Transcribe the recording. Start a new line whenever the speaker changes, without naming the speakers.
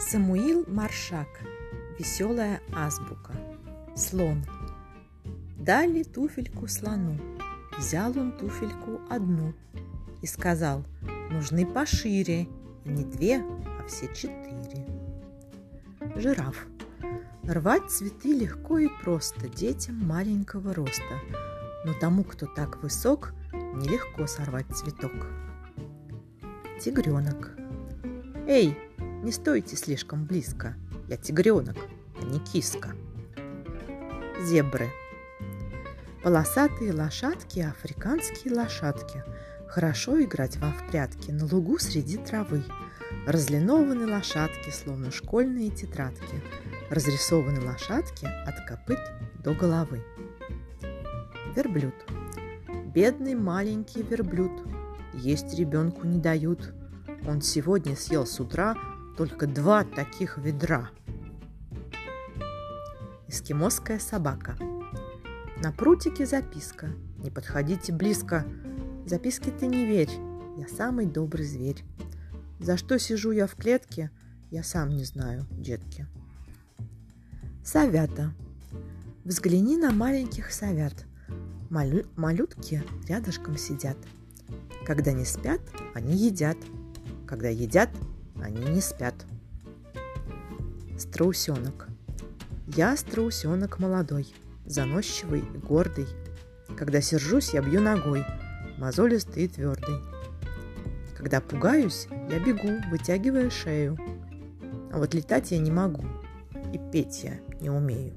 Самуил Маршак. Веселая азбука. Слон. Дали туфельку слону. Взял он туфельку одну и сказал, нужны пошире, и не две, а все четыре. Жираф. Рвать цветы легко и просто детям маленького роста, но тому, кто так высок, нелегко сорвать цветок. Тигренок. Эй, не стойте слишком близко. Я тигренок, а не киска. Зебры. Полосатые лошадки, африканские лошадки. Хорошо играть вам в прятки на лугу среди травы. Разлинованы лошадки, словно школьные тетрадки. Разрисованы лошадки от копыт до головы. Верблюд. Бедный маленький верблюд. Есть ребенку не дают. Он сегодня съел с утра только два таких ведра. Эскимосская собака. На прутике записка. Не подходите близко. Записки ты не верь. Я самый добрый зверь. За что сижу я в клетке, я сам не знаю, детки. Совята. Взгляни на маленьких совят. Малю- малютки рядышком сидят. Когда не спят, они едят. Когда едят, они не спят. Страусенок. Я страусенок молодой, заносчивый и гордый. Когда сержусь, я бью ногой, мозолистый и твердый. Когда пугаюсь, я бегу, вытягивая шею. А вот летать я не могу, и петь я не умею.